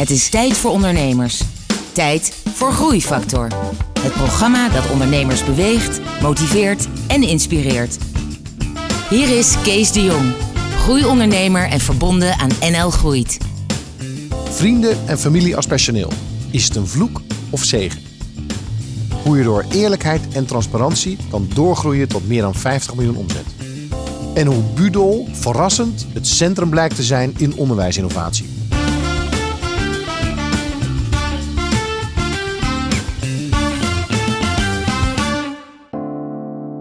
Het is tijd voor ondernemers. Tijd voor Groeifactor. Het programma dat ondernemers beweegt, motiveert en inspireert. Hier is Kees de Jong, groeiondernemer en verbonden aan NL Groeit. Vrienden en familie als personeel. Is het een vloek of zegen? Hoe je door eerlijkheid en transparantie kan doorgroeien tot meer dan 50 miljoen omzet. En hoe Budol verrassend het centrum blijkt te zijn in onderwijsinnovatie.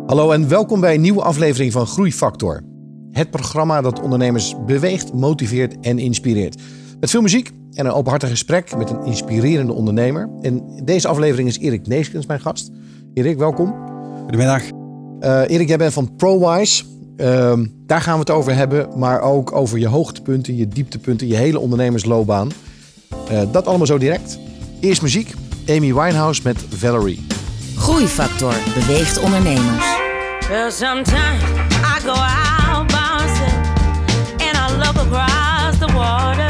Hallo en welkom bij een nieuwe aflevering van Groeifactor. Het programma dat ondernemers beweegt, motiveert en inspireert. Met veel muziek en een openhartig gesprek met een inspirerende ondernemer. In deze aflevering is Erik Neeskens mijn gast. Erik, welkom. Goedemiddag. Uh, Erik, jij bent van ProWise. Uh, daar gaan we het over hebben, maar ook over je hoogtepunten, je dieptepunten, je hele ondernemersloopbaan. Uh, dat allemaal zo direct. Eerst muziek. Amy Winehouse met Valerie. Groeifactor beweegt ondernemers. Well, sometimes I go out by myself and I look across the water.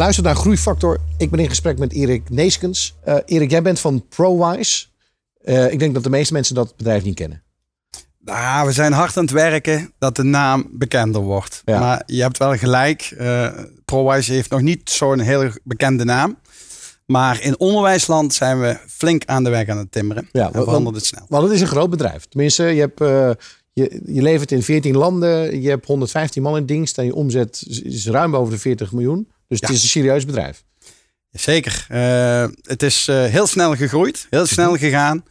Luistert naar Groeifactor. Ik ben in gesprek met Erik Neeskens. Eh, Erik, jij bent van ProWise. Eh, ik denk dat de meeste mensen dat bedrijf niet kennen. Nou, we zijn hard aan het werken dat de naam bekender wordt. Ja. Maar je hebt wel gelijk. eh ProWise heeft nog niet zo'n heel bekende naam. Maar in onderwijsland zijn we flink aan de weg aan het timmeren. Ja, en verandert het snel. Want het is een groot bedrijf. Tenminste, je, hebt, je, je levert in 14 landen. Je hebt 115 man in dienst. En je omzet is ruim boven de 40 miljoen. Dus het is een serieus bedrijf. Zeker. Eh, het is eh, heel snel gegroeid. Heel Mhm. snel gegaan.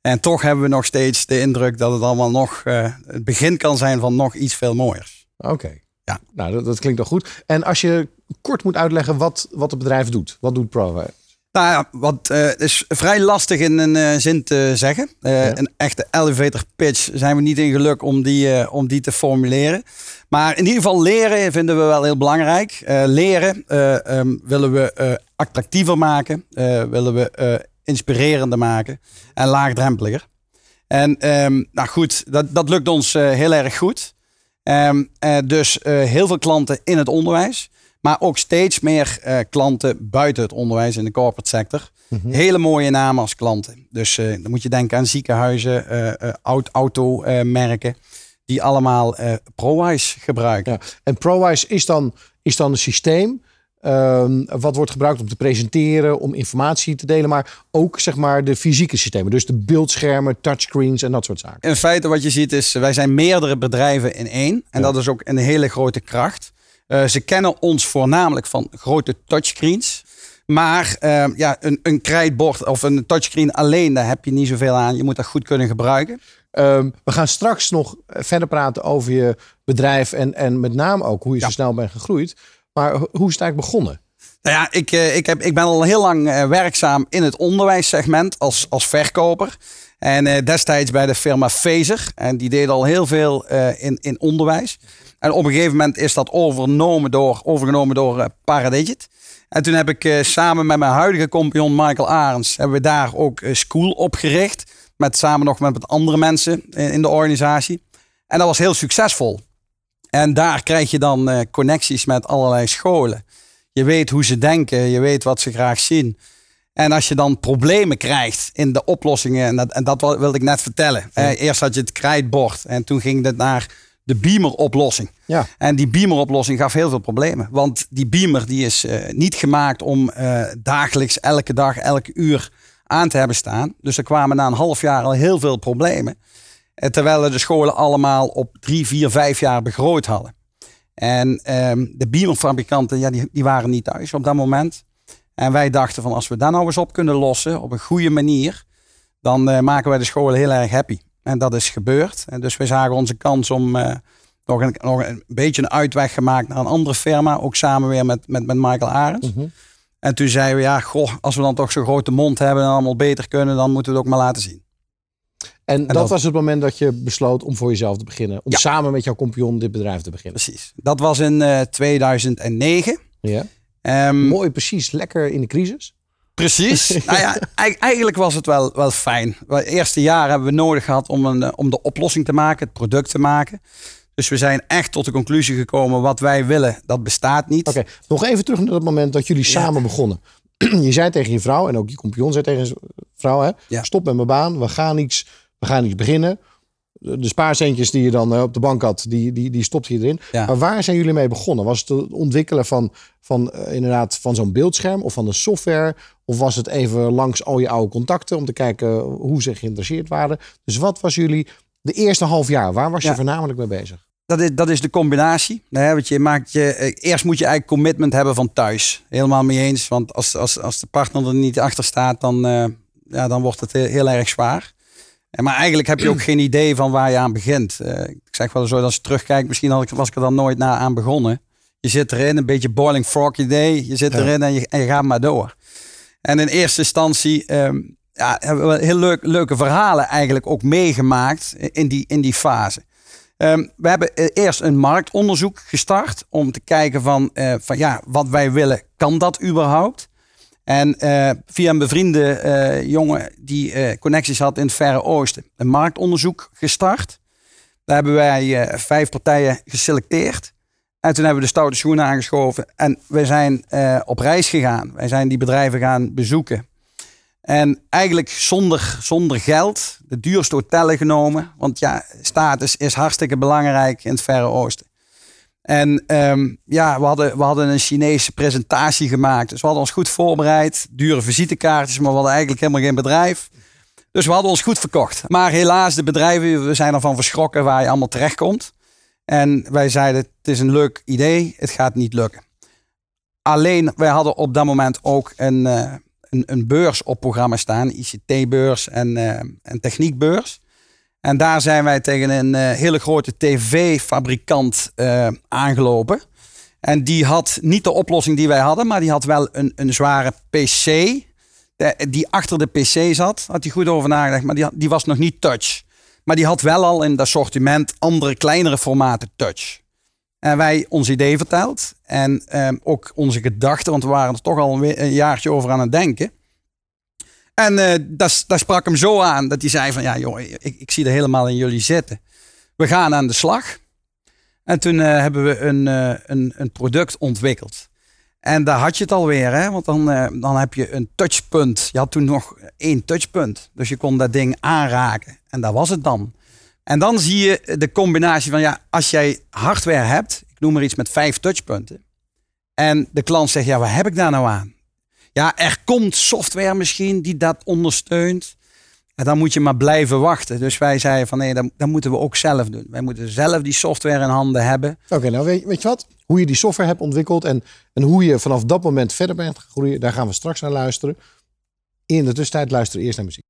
En toch hebben we nog steeds de indruk dat het allemaal nog eh, het begin kan zijn van nog iets veel mooiers. Oké. Ja. Nou, dat, dat klinkt toch goed. En als je kort moet uitleggen wat, wat het bedrijf doet. Wat doet ProWise? Nou ja, wat eh, is vrij lastig in een eh, zin te zeggen. Eh, Ja. Een echte elevator pitch zijn we niet in geluk om die, om die te formuleren. Maar in ieder geval leren vinden we wel heel belangrijk. Leren eh, ehm, willen we attractiever maken, willen we inspirerender maken en laagdrempeliger. En ehm, nou goed, dat, dat lukt ons heel erg goed. Ehm, eh, dus heel veel klanten in het onderwijs. Maar ook steeds meer eh, klanten buiten het onderwijs in de corporate sector. Hele mooie namen als klanten. Dus eh, dan moet je denken aan ziekenhuizen, eh eh, oud automerken. die allemaal ProWise gebruiken. Ja. En ProWise is dan, is dan een systeem. ehm, wat wordt gebruikt om te presenteren, om informatie te delen, maar ook zeg maar de fysieke systemen. Dus de beeldschermen, touchscreens en dat soort zaken. In feite wat je ziet is, wij zijn meerdere bedrijven in één. En dat is ook een hele grote kracht. Eh, ze kennen ons voornamelijk van grote touchscreens. Maar eh, ja, een, een krijtbord of een touchscreen alleen, daar heb je niet zoveel aan. Je moet dat goed kunnen gebruiken. Ehm, we gaan straks nog verder praten over je bedrijf en, en met name ook hoe je Ja. zo snel bent gegroeid. Maar ho- hoe is het eigenlijk begonnen? Nou ja, ik, eh, ik, heb, ik ben al heel lang eh, werkzaam in het onderwijssegment als, als verkoper. En eh, destijds bij de firma Phaser. En die deed al heel veel eh, in, in onderwijs. En op een gegeven moment is dat overgenomen door, overgenomen door eh, Paradigit. En toen heb ik samen met mijn huidige compagnon Michael Arends... hebben we daar ook school opgericht. Met, samen nog met andere mensen in, in de organisatie. En dat was heel succesvol. En daar krijg je dan connecties met allerlei scholen. Je weet hoe ze denken, je weet wat ze graag zien. En als je dan problemen krijgt in de oplossingen, en dat, en dat wil- wilde ik net vertellen. Eh, eerst had je het krijtbord en toen ging het naar de beamer-oplossing. Ja. En die beamer-oplossing gaf heel veel problemen. Want die beamer die is eh, niet gemaakt om eh, dagelijks, elke dag, elke uur aan te hebben staan. Dus er kwamen na een half jaar al heel veel problemen. Eh, terwijl de scholen allemaal op drie, vier, vijf jaar begroot hadden. En ehm, de beamerfabrikanten, ja, die, die waren niet thuis op dat moment. En wij dachten van als we dat nou eens op kunnen lossen op een goede manier, dan eh, maken wij de scholen heel erg happy. En dat is gebeurd. En dus we zagen onze kans om eh, nog, een, nog een beetje een uitweg gemaakt naar een andere firma. Ook samen weer met, met, met Michael Arends. En toen zeiden we, ja, goh, als we dan toch zo'n grote mond hebben en allemaal beter kunnen, dan moeten we het ook maar laten zien. En, dat, dat- was het moment dat je besloot om voor jezelf te beginnen. Om Ja. samen met jouw compagnon dit bedrijf te beginnen. Precies. Dat was in eh 2009. Ja. Ehm, Mooi, precies. Lekker in de crisis. Precies. nou ja, ei- eigenlijk was het wel, wel fijn. Het eerste jaar hebben we nodig gehad om, een, eh, om de oplossing te maken, het product te maken. Dus we zijn echt tot de conclusie gekomen, wat wij willen, dat bestaat niet. Oké, nog even terug naar dat moment dat jullie samen begonnen. je zei tegen je vrouw en ook je compagnon zei tegen zijn vrouw: hè, Ja. stop met mijn baan, we gaan iets, we gaan iets beginnen. De spaarcentjes die je dan eh, op de bank had, die, die, die stopt je erin. Ja. Maar waar zijn jullie mee begonnen? Was het het ontwikkelen van, van eh, inderdaad van zo'n beeldscherm of van de software? Of was het even langs al je oude contacten om te kijken hoe ze geïnteresseerd waren? Dus wat was jullie de eerste half jaar? Waar was je Ja. voornamelijk mee bezig? Dat is, dat is de combinatie. Nee, want je maakt je, eh, eerst moet je eigenlijk commitment hebben van thuis. Helemaal mee eens. Want als, als, als de partner er niet achter staat, dan, ja, dan wordt het heel, heel erg zwaar. En Maar eigenlijk heb je ook geen idee van waar je aan begint. Eh, ik zeg wel zo, als je terugkijkt, misschien had ik, was ik er dan nooit na aan begonnen. Je zit erin, een beetje boiling frog idee. Je zit Ja. erin en je, en je gaat maar door. En in eerste instantie ehm, ja, hebben we heel leuk, leuke verhalen eigenlijk ook meegemaakt in die, in die fase. Ehm, we hebben eh, eerst een marktonderzoek gestart om te kijken van, eh, van ja, wat wij willen, kan dat überhaupt? En eh, via een bevriende eh, jongen die eh, connecties had in het Verre Oosten, een marktonderzoek gestart. Daar hebben wij vijf partijen geselecteerd. En toen hebben we de stoute schoenen aangeschoven. En we zijn op reis gegaan. Wij zijn die bedrijven gaan bezoeken. En eigenlijk zonder, zonder geld, de duurste hotellen genomen. Want ja, status is hartstikke belangrijk in het Verre Oosten. En ehm, ja, we hadden, we hadden een Chinese presentatie gemaakt. Dus we hadden ons goed voorbereid. Dure visitekaartjes, maar we hadden eigenlijk helemaal geen bedrijf. Dus we hadden ons goed verkocht. Maar helaas, de bedrijven, we zijn ervan verschrokken waar je allemaal terechtkomt. En wij zeiden, het is een leuk idee, het gaat niet lukken. Alleen, wij hadden op dat moment ook een, eh, een, een beurs op programma staan. ICT-beurs en, eh, en techniekbeurs. En daar zijn wij tegen een eh, hele grote tv-fabrikant eh, aangelopen. En die had niet de oplossing die wij hadden, maar die had wel een, een zware PC. die achter de PC zat. Had hij goed over nagedacht, maar die, die was nog niet touch. Maar die had wel al in het assortiment andere kleinere formaten touch. En wij ons idee verteld. En ehm, ook onze gedachten, want we waren er toch al een, een jaartje over aan het denken. En eh dat sprak hem zo aan dat hij zei van ja joh, ik, ik zie er helemaal in jullie zitten. We gaan aan de slag. En toen eh, hebben we een, eh, een, een product ontwikkeld. En daar had je het alweer, hè? want dan, dan heb je een touchpunt. Je had toen nog één touchpunt. Dus je kon dat ding aanraken. En dat was het dan. En dan zie je de combinatie van, ja, als jij hardware hebt, ik noem maar iets met vijf touchpunten. En de klant zegt, ja, wat heb ik daar nou aan? Ja, er komt software misschien die dat ondersteunt. En dan moet je maar blijven wachten. Dus wij zeiden van nee, dat, moeten we ook zelf doen. Wij moeten zelf die software in handen hebben. Oké, nou weet, weet je wat? Hoe je die software hebt ontwikkeld en, en hoe je vanaf dat moment verder bent gegroeid, daar gaan we straks naar luisteren. In de tussentijd luisteren we eerst naar muziek.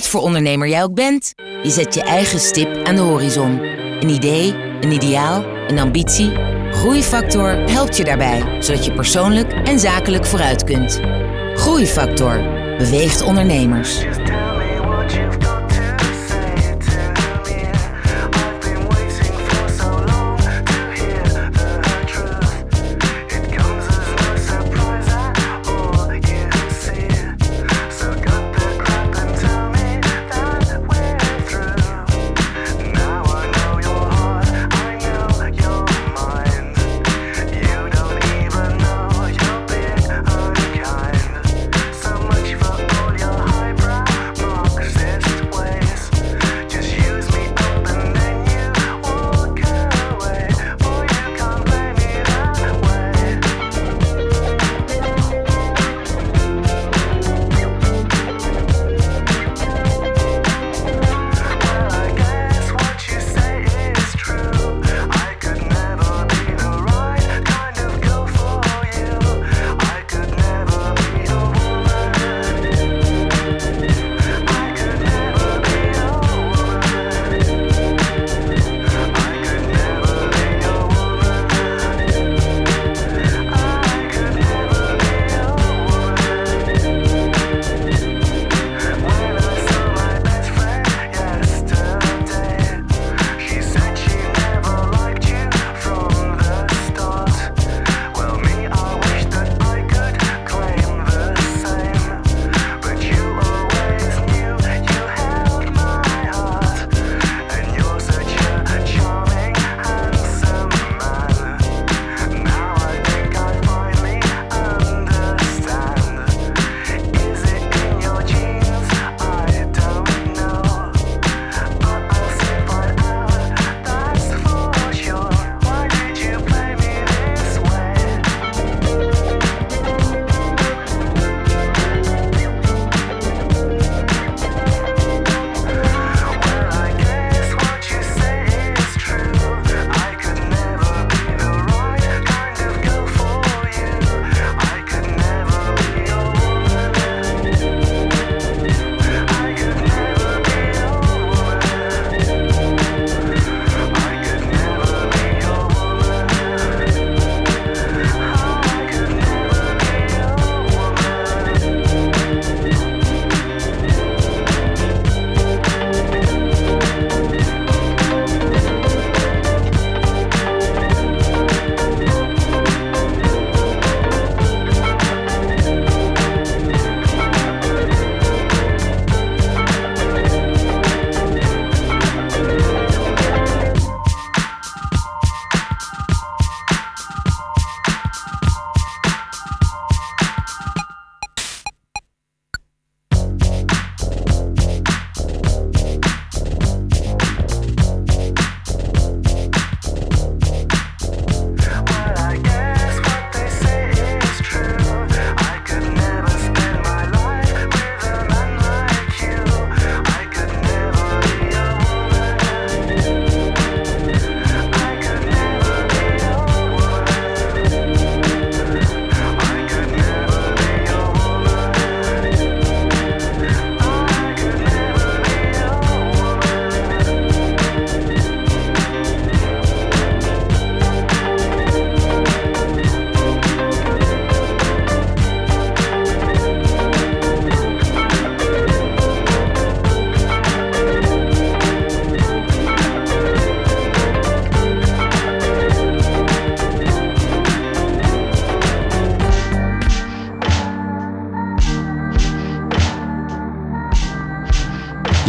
Wat voor ondernemer jij ook bent, je zet je eigen stip aan de horizon. Een idee, een ideaal, een ambitie. Groeifactor helpt je daarbij, zodat je persoonlijk en zakelijk vooruit kunt. Groeifactor beweegt ondernemers.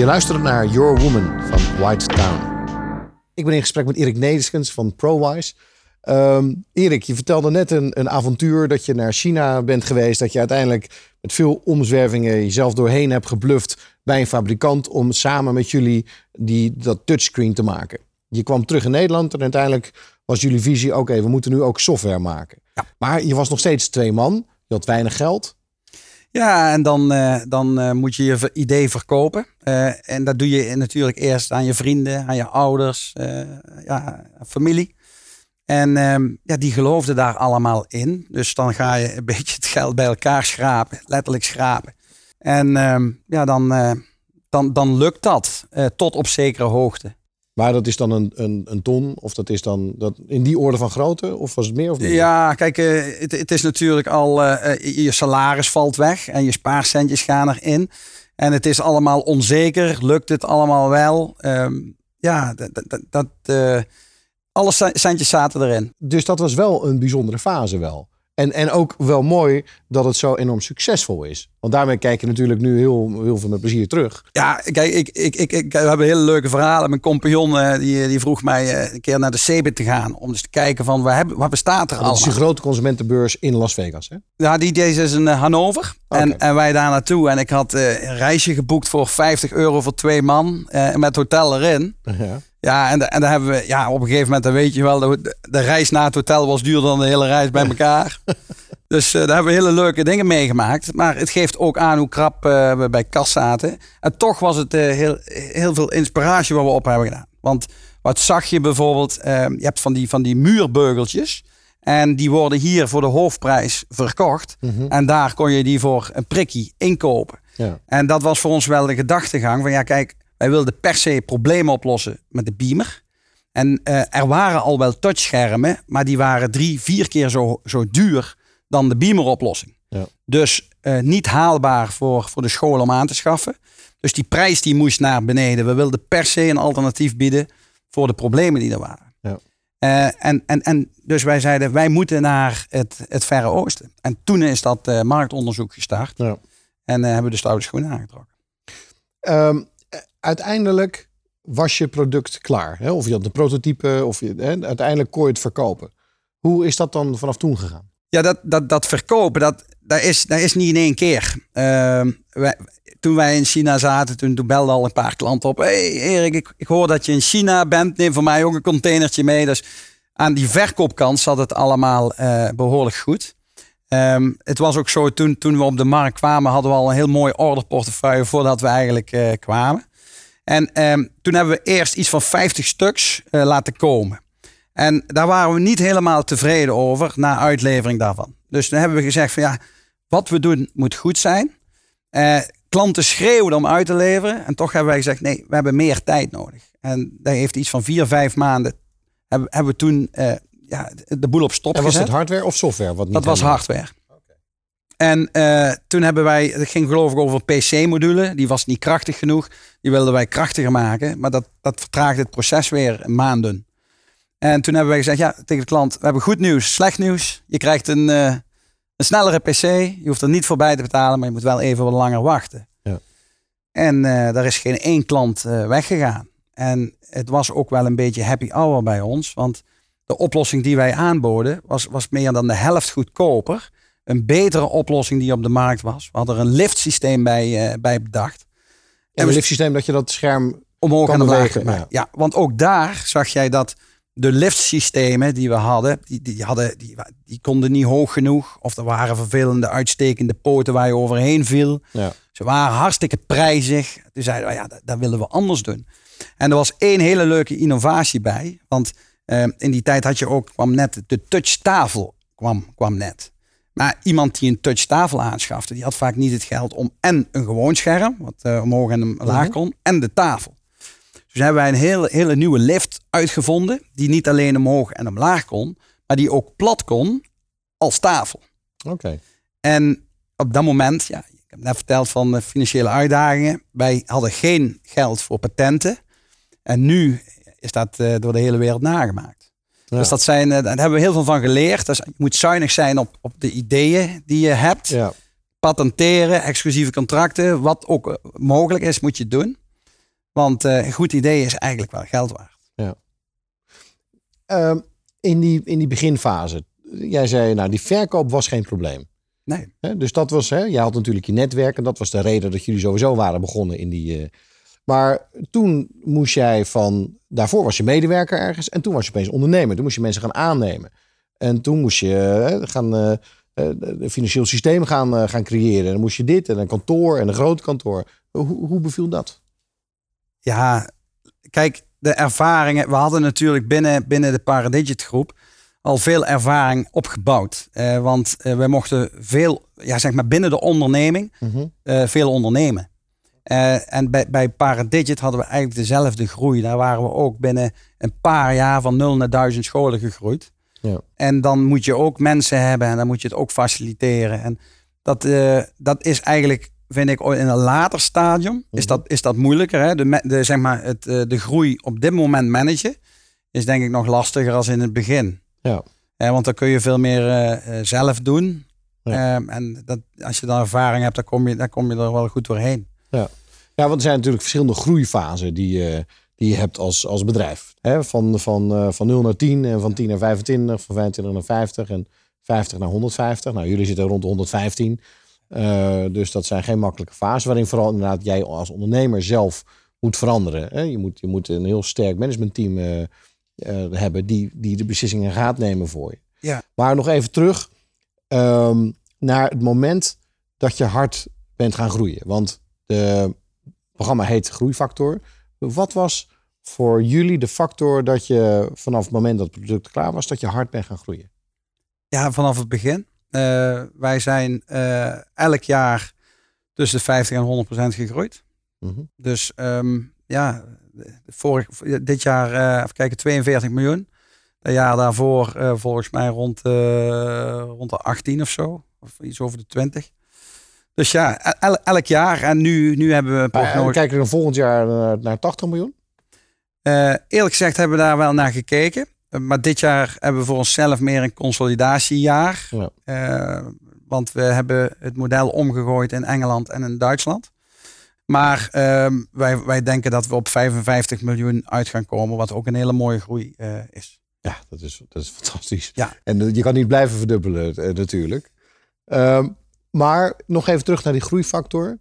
Je luistert naar Your Woman van White Town. Ik ben in gesprek met Erik Nederskens van ProWise. Ehm Erik, je vertelde net een, een avontuur dat je naar China bent geweest. Dat je uiteindelijk met veel omzwervingen jezelf doorheen hebt gebluft bij een fabrikant om samen met jullie die, dat touchscreen te maken. Je kwam terug in Nederland en uiteindelijk was jullie visie: oké, we moeten nu ook software maken. Maar je was nog steeds twee man, je had weinig geld. Ja, en dan, eh, dan eh, moet je je idee verkopen. Eh, en dat doe je natuurlijk eerst aan je vrienden, aan je ouders, ja, familie. En ehm, ja, die geloofden daar allemaal in. Dus dan ga je een beetje het geld bij elkaar schrapen, letterlijk schrapen. En ehm, ja, dan, dan, dan lukt dat tot op zekere hoogte. Maar dat is dan een, een, een ton, of dat is dan dat, in die orde van grootte, of was het meer of minder? Ja, kijk, eh, het, het is natuurlijk al, eh, eh, je salaris valt weg en je spaarcentjes gaan erin. En het is allemaal onzeker, lukt het allemaal wel? Ehm, ja, dat, dat, dat alle ce- centjes zaten erin. Dus dat was wel een bijzondere fase wel. En, en ook wel mooi dat het zo enorm succesvol is. Want daarmee kijk je natuurlijk nu heel, heel veel met plezier terug. Ja, kijk, ik, ik, ik, ik, we hebben hele leuke verhalen. Mijn compagnon eh, die, die vroeg mij eh, een keer naar de Cebit te gaan. Om eens te kijken van, waar, hebben, waar bestaat er Dat is de grote consumentenbeurs in Las Vegas. Hè? Ja, die deze is in eh, Hannover. En, en wij daar naartoe. En ik had een reisje geboekt voor 50 euro voor twee man. met hotel erin. Ja. Ja, en, en daar hebben we, ja, op een gegeven moment, dan weet je wel, de, de reis naar het hotel was duurder dan de hele reis bij elkaar. dus eh, daar hebben we hele leuke dingen meegemaakt. Maar het geeft ook aan hoe krap eh, we bij kas zaten. En toch was het eh, heel, heel veel inspiratie wat we op hebben gedaan. Want wat zag je bijvoorbeeld, je hebt van die, van die muurbeugeltjes. En die worden hier voor de hoofdprijs verkocht. En daar kon je die voor een prikkie inkopen. Ja. En dat was voor ons wel de gedachtegang van ja, kijk, wij wilden per se problemen oplossen met de beamer. En eh, er waren al wel touchschermen, maar die waren drie, vier keer zo, zo duur dan de beameroplossing. Ja. Dus eh, niet haalbaar voor, voor de school om aan te schaffen. Dus die prijs die moest naar beneden. We wilden per se een alternatief bieden voor de problemen die er waren. Ja. Eh, en, en, en dus wij zeiden, wij moeten naar het, het Verre Oosten. En toen is dat marktonderzoek gestart. Ja. En hebben we de stoute schoenen aangetrokken. Ehm, eh, uiteindelijk was je product klaar. Hè? Of je had de prototype, of je, hè? uiteindelijk kon je het verkopen. Hoe is dat dan vanaf toen gegaan? Ja, dat, dat, dat verkopen, dat, dat, is, dat is niet in één keer. Wij, toen wij in China zaten, toen, toen belden al een paar klanten op. hey Erik, ik, ik hoor dat je in China bent. Neem voor mij ook een containertje mee. Dus aan die verkoopkant zat het allemaal eh, behoorlijk goed. Ehm, het was ook zo, toen, toen we op de markt kwamen, hadden we al een heel mooi orderportefeuille voordat we eigenlijk eh, kwamen. En ehm, toen hebben we eerst iets van 50 stuks eh, laten komen. En daar waren we niet helemaal tevreden over na uitlevering daarvan. Dus toen hebben we gezegd van ja, wat we doen moet goed zijn. Eh, klanten schreeuwen om uit te leveren. En toch hebben wij gezegd nee, we hebben meer tijd nodig. En dat heeft iets van vier, vijf maanden hebben, hebben we toen ja, de boel op stop En was gezet. het hardware of software? Wat niet Dat was hardware. En eh, toen hebben wij, het ging geloof ik over een PC-module. Die was niet krachtig genoeg. Die wilden wij krachtiger maken. Maar dat, dat vertraagde het proces weer maanden. En toen hebben wij gezegd, ja, tegen de klant, we hebben goed nieuws, slecht nieuws. Je krijgt een, eh, een snellere PC. Je hoeft er niet voorbij te betalen, maar je moet wel even wat langer wachten. Ja. En eh daar is geen één klant weggegaan. En het was ook wel een beetje happy hour bij ons. Want de oplossing die wij aanboden was, was meer dan de helft goedkoper. Een betere oplossing die op de markt was. We hadden er een liftsysteem bij, eh, bij bedacht. En een liftsysteem dat je dat scherm... Omhoog Kan en omlaag ja. Ja. want ook daar zag jij dat de liftsystemen die we hadden, die, die, hadden die, die konden niet hoog genoeg. Of er waren vervelende uitstekende poten waar je overheen viel. Ja. Ze waren hartstikke prijzig. Toen zeiden we, ja, dat, dat willen we anders doen. En er was één hele leuke innovatie bij. Want eh, in die tijd had je ook, kwam net de touchtafel kwam, kwam net. Maar iemand die een touchtafel aanschafte, die had vaak niet het geld om en een gewoon scherm, wat eh, omhoog en omlaag kon, en de tafel. Dus hebben wij een hele, hele nieuwe lift uitgevonden, die niet alleen omhoog en omlaag kon, maar die ook plat kon als tafel. Oké. En op dat moment, ja, ik heb net verteld van de financiële uitdagingen. Wij hadden geen geld voor patenten. En nu is dat eh, door de hele wereld nagemaakt. Ja. Dus dat zijn, eh, daar hebben we heel veel van geleerd. Dus je moet zuinig zijn op, op de ideeën die je hebt. Ja. Patenteren, exclusieve contracten, wat ook eh, mogelijk is, moet je doen. Want een goed idee is eigenlijk wel geld waard. Ehm, in, die, in die beginfase, jij zei, nou, die verkoop was geen probleem. Nee. Dus dat was, hè, je had natuurlijk je netwerk en dat was de reden dat jullie sowieso waren begonnen in die. Maar toen moest jij van, daarvoor was je medewerker ergens en toen was je opeens ondernemer. Toen moest je mensen gaan aannemen. En toen moest je eh, gaan, eh, eh, een financieel systeem gaan, eh, gaan creëren. En dan moest je dit en een kantoor en een groot kantoor. Hoe, hoe beviel dat? Ja, kijk, de ervaringen. We hadden natuurlijk binnen, binnen de Paradigit groep al veel ervaring opgebouwd. Eh, want eh, we mochten veel, ja, zeg maar binnen de onderneming, eh, veel ondernemen. Eh, en bij, bij Paradigit hadden we eigenlijk dezelfde groei. Daar waren we ook binnen een paar jaar van nul naar duizend scholen gegroeid. Ja. En dan moet je ook mensen hebben en dan moet je het ook faciliteren. En dat, eh, dat is eigenlijk, vind ik, in een later stadium is, dat, is dat moeilijker. Hè? De, zeg maar, het, eh, de groei op dit moment managen is denk ik nog lastiger als in het begin. Ja. Eh, want dan kun je veel meer zelf doen. Ja. Ehm, en dat, als je dan ervaring hebt, dan kom, je, dan kom je er wel goed doorheen. Ja, want er zijn natuurlijk verschillende groeifasen die, je die je hebt als, als bedrijf. Hè? Van, van, eh, van 0 naar 10 en van 10 naar 25, van 25 naar 50 en 50 naar 150. Nou, jullie zitten rond de 115. Eh, dus dat zijn geen makkelijke fasen waarin vooral inderdaad jij als ondernemer zelf moet veranderen. Hè? Je, moet, je moet een heel sterk managementteam eh, eh, hebben die, die de beslissingen gaat nemen voor je. Ja. Maar nog even terug ehm, naar het moment dat je hard bent gaan groeien. Want de programma heet Groeifactor. Wat was voor jullie de factor dat je vanaf het moment dat het product klaar was, dat je hard bent gaan groeien? Ja, vanaf het begin. Eh, wij zijn eh, elk jaar tussen de 50 en 100 procent gegroeid. Mhm. Dus ehm, ja, vorig, dit jaar, eh even kijken, 42 miljoen. Het jaar daarvoor volgens mij rond, rond de 18 of zo. Of iets over de 20. Dus ja, el- elk jaar. En nu, nu hebben we een eh, prognose. kijken we volgend jaar naar, naar 80 miljoen? Eh, eerlijk gezegd hebben we daar wel naar gekeken. Eh, maar dit jaar hebben we voor onszelf meer een consolidatiejaar. Ja. Eh, want we hebben het model omgegooid in Engeland en in Duitsland. Maar ehm, wij, wij denken dat we op 55 miljoen uit gaan komen. Wat ook een hele mooie groei eh, is. Ja, dat is, dat is fantastisch. Ja. En eh, je kan niet blijven verdubbelen eh, natuurlijk. Ehm, maar nog even terug naar die groeifactor.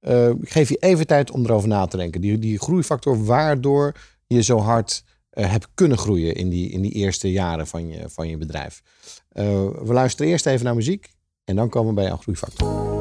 Eh, ik geef je even tijd om erover na te denken. Die, die groeifactor waardoor je zo hard eh, hebt kunnen groeien in die, in die eerste jaren van je, van je bedrijf. Eh, we luisteren eerst even naar muziek en dan komen we bij jouw groeifactor.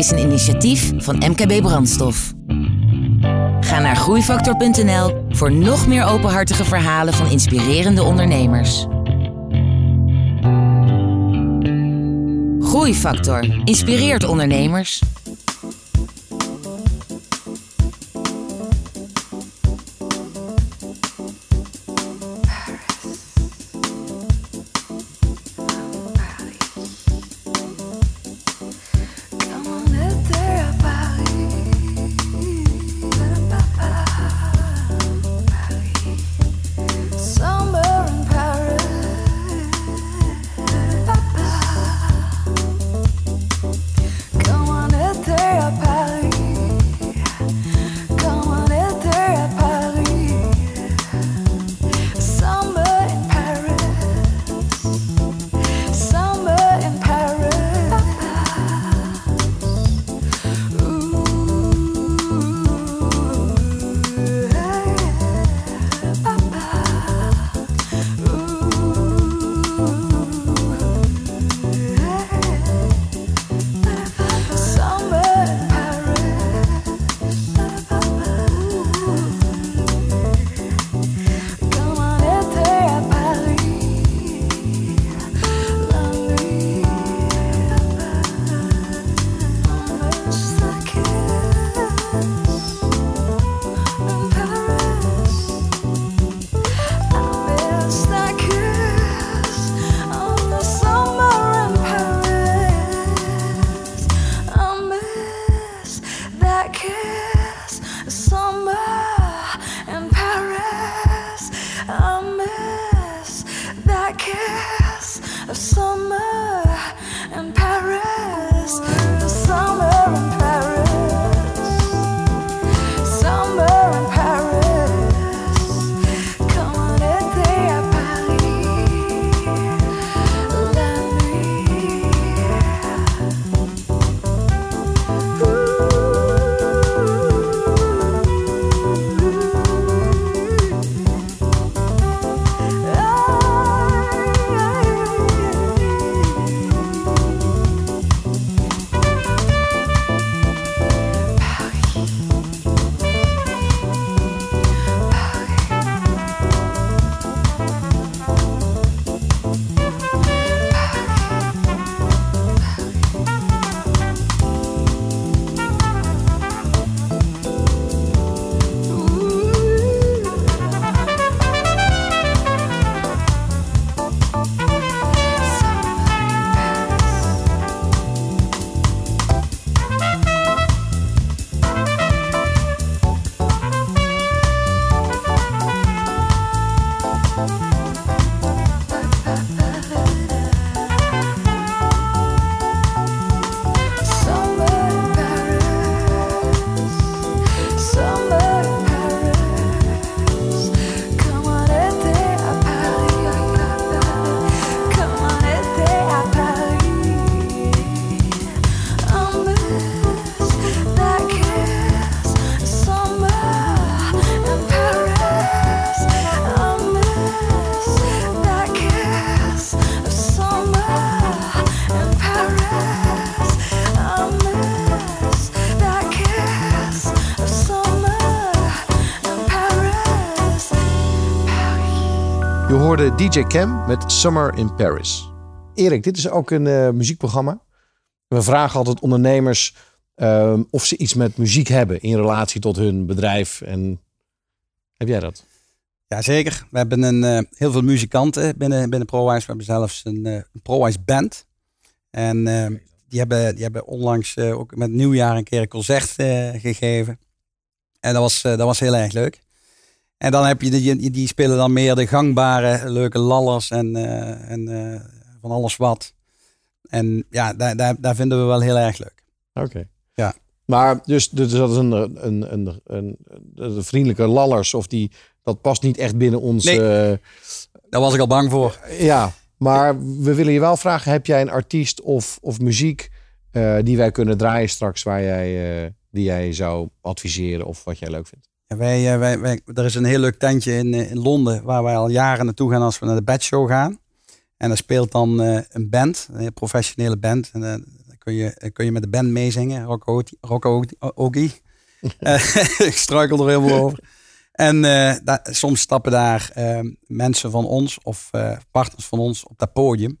is een initiatief van MKB Brandstof. Ga naar groeifactor.nl voor nog meer openhartige verhalen van inspirerende ondernemers. Groeifactor inspireert ondernemers. DJ Cam met Summer in Paris. Erik, dit is ook een eh, muziekprogramma. We vragen altijd ondernemers ehm, of ze iets met muziek hebben in relatie tot hun bedrijf. En heb jij dat? Jazeker. We hebben een, eh, heel veel muzikanten binnen, binnen ProWise. We hebben zelfs een, eh, een ProWise band. En eh, die, hebben, die hebben onlangs eh, ook met nieuwjaar een keer een concert eh, gegeven. En dat was, eh, dat was heel erg leuk. En dan heb je die, die, spelen dan meer de gangbare, leuke lallers en, eh, en eh, van alles wat. En ja, daar, daar, daar vinden we wel heel erg leuk. Oké. Ja. Maar dus, dus dat is een, een, een, een, de vriendelijke lallers of die, dat past niet echt binnen ons. Nee. eh, Daar was ik al bang voor. ja, maar we willen je wel vragen, heb jij een artiest of, of muziek die wij kunnen draaien straks waar jij, die jij zou adviseren of wat jij leuk vindt? Wij, eh, wij, wij, er is een heel leuk tentje in, eh, in Londen waar wij al jaren naartoe gaan als we naar de Bad Show gaan. En daar speelt dan eh, een band, een professionele band. En dan kun je, kun je met de band meezingen, Rocco Ogie. Ik struikel er helemaal over. En daar- soms stappen daar eh, mensen van ons of partners van ons op dat podium.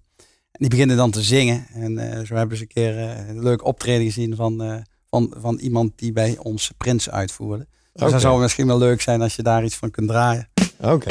En die beginnen dan te zingen. En zo hebben ze een keer een leuk optreden gezien van, van, van iemand die bij ons Prins uitvoerde. Dus Oké. dat zou misschien wel leuk zijn als je daar iets van kunt draaien. Oké.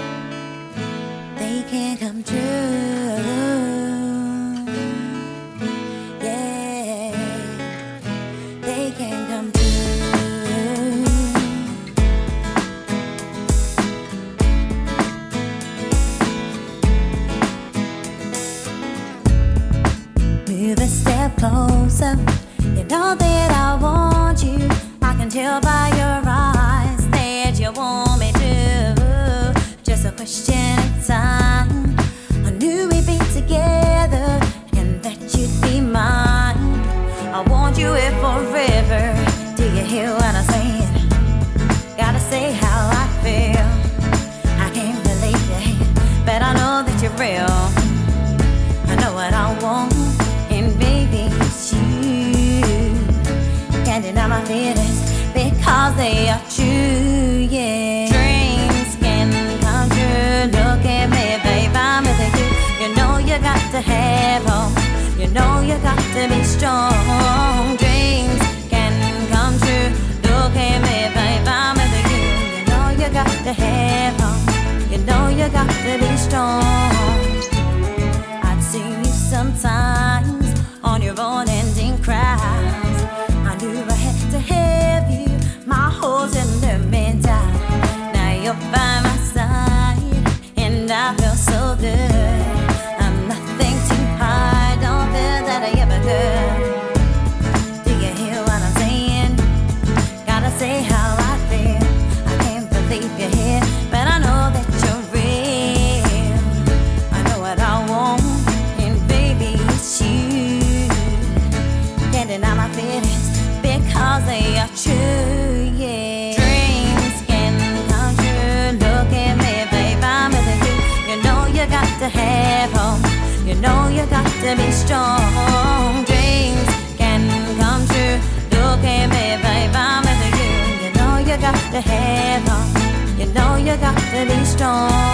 on.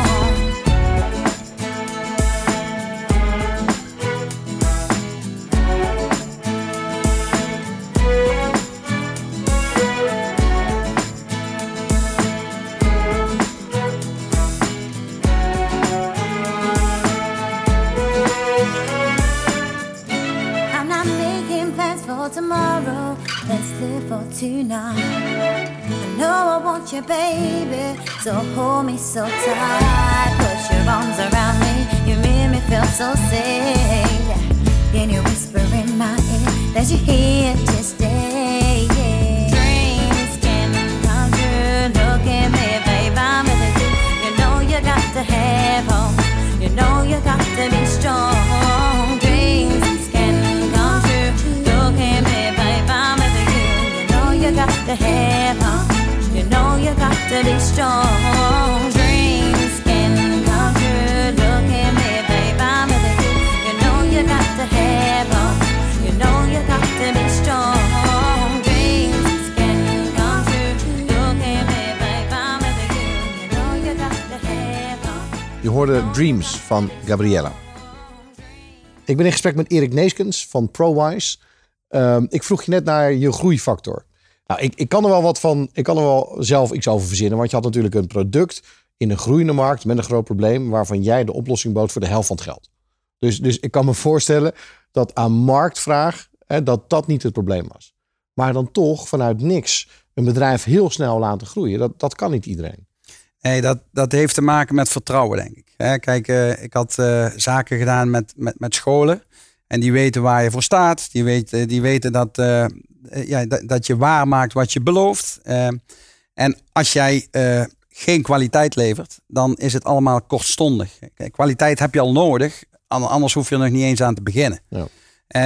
So tight. Put your arms around me. You make me feel so safe. Then you whisper in my ear that you're here to stay. Dreams can come true. Look at me, babe. I'm with you. You know you got to have hope. You know you got to be strong. Dreams can come true. Look at me, babe. I'm with you. You know you got to have hope. You know you got to be strong. Hope. Je hoorde Dreams van Gabriella. Ik ben in gesprek met Erik Neeskens van ProWise. Ehm, ik vroeg je net naar je groeifactor. Nou, ik, ik kan er wel wat van, ik kan er wel zelf iets over verzinnen. Want je had natuurlijk een product in een groeiende markt met een groot probleem, waarvan jij de oplossing bood voor de helft van het geld. Dus, dus ik kan me voorstellen dat aan marktvraag, hè, dat dat niet het probleem was. Maar dan toch vanuit niks een bedrijf heel snel laten groeien, dat, dat kan niet iedereen. Nee, dat, dat heeft te maken met vertrouwen, denk ik. Hè, Kijk, eh, ik had eh, zaken gedaan met, met, met scholen. En die weten waar je voor staat. Die weten, die weten dat, eh, ja, dat, dat je waarmaakt wat je belooft. En als jij geen kwaliteit levert, dan is het allemaal kortstondig. Kwaliteit heb je al nodig. an- Anders hoef je er nog niet eens aan te beginnen. Ja.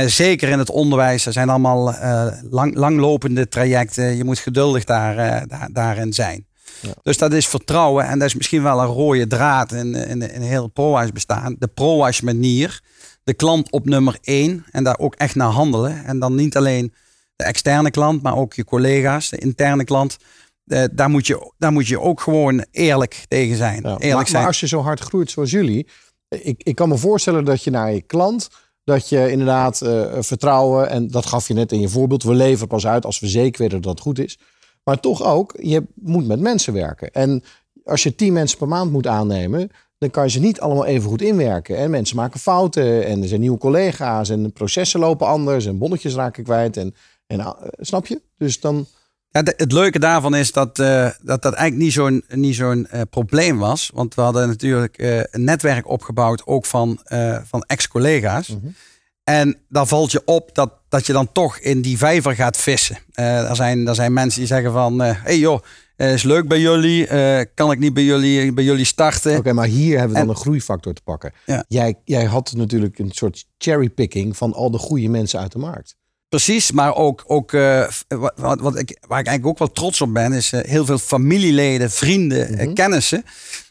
Zeker in het onderwijs. Er zijn allemaal lang, langlopende trajecten. Je moet geduldig daar, daar, daarin zijn. Dus dat is vertrouwen. En dat is misschien wel een rode draad in, in, in heel ProWise bestaan. De ProWise manier. De klant op nummer één. En daar ook echt naar handelen. En dan niet alleen de externe klant, maar ook je collega's, de interne klant. Eh, daar, moet je, daar moet je ook gewoon eerlijk tegen zijn. Ja, Eerlijk maar, zijn. maar als je zo hard groeit zoals jullie, ik, ik kan me voorstellen dat je naar je klant, dat je inderdaad eh, vertrouwen, en dat gaf je net in je voorbeeld, we leveren pas uit als we zeker weten dat het goed is. Maar toch ook, je moet met mensen werken. En als je tien mensen per maand moet aannemen, dan kan je ze niet allemaal even goed inwerken. En mensen maken fouten en er zijn nieuwe collega's en de processen lopen anders en bonnetjes raken kwijt. En, en, eh, snap je? Dus dan, Ja, de- het leuke daarvan is dat eh, dat, dat eigenlijk niet zo'n niet zo'n eh, probleem was. Want we hadden natuurlijk een netwerk opgebouwd, ook van, van ex-collega's. En dan valt je op dat, dat je dan toch in die vijver gaat vissen. Eh, er, zijn, er zijn mensen die zeggen van, hé hey joh, eh, is leuk bij jullie. eh, kan ik niet bij jullie, bij jullie starten? Oké, maar hier hebben we dan En- een groeifactor te pakken. Ja. Jij, jij had natuurlijk een soort cherrypicking van al de goede mensen uit de markt. Precies, maar ook, ook eh, wat, wat, ik, waar ik eigenlijk ook wel trots op ben, is eh, heel veel familieleden, vrienden, eh, kennissen,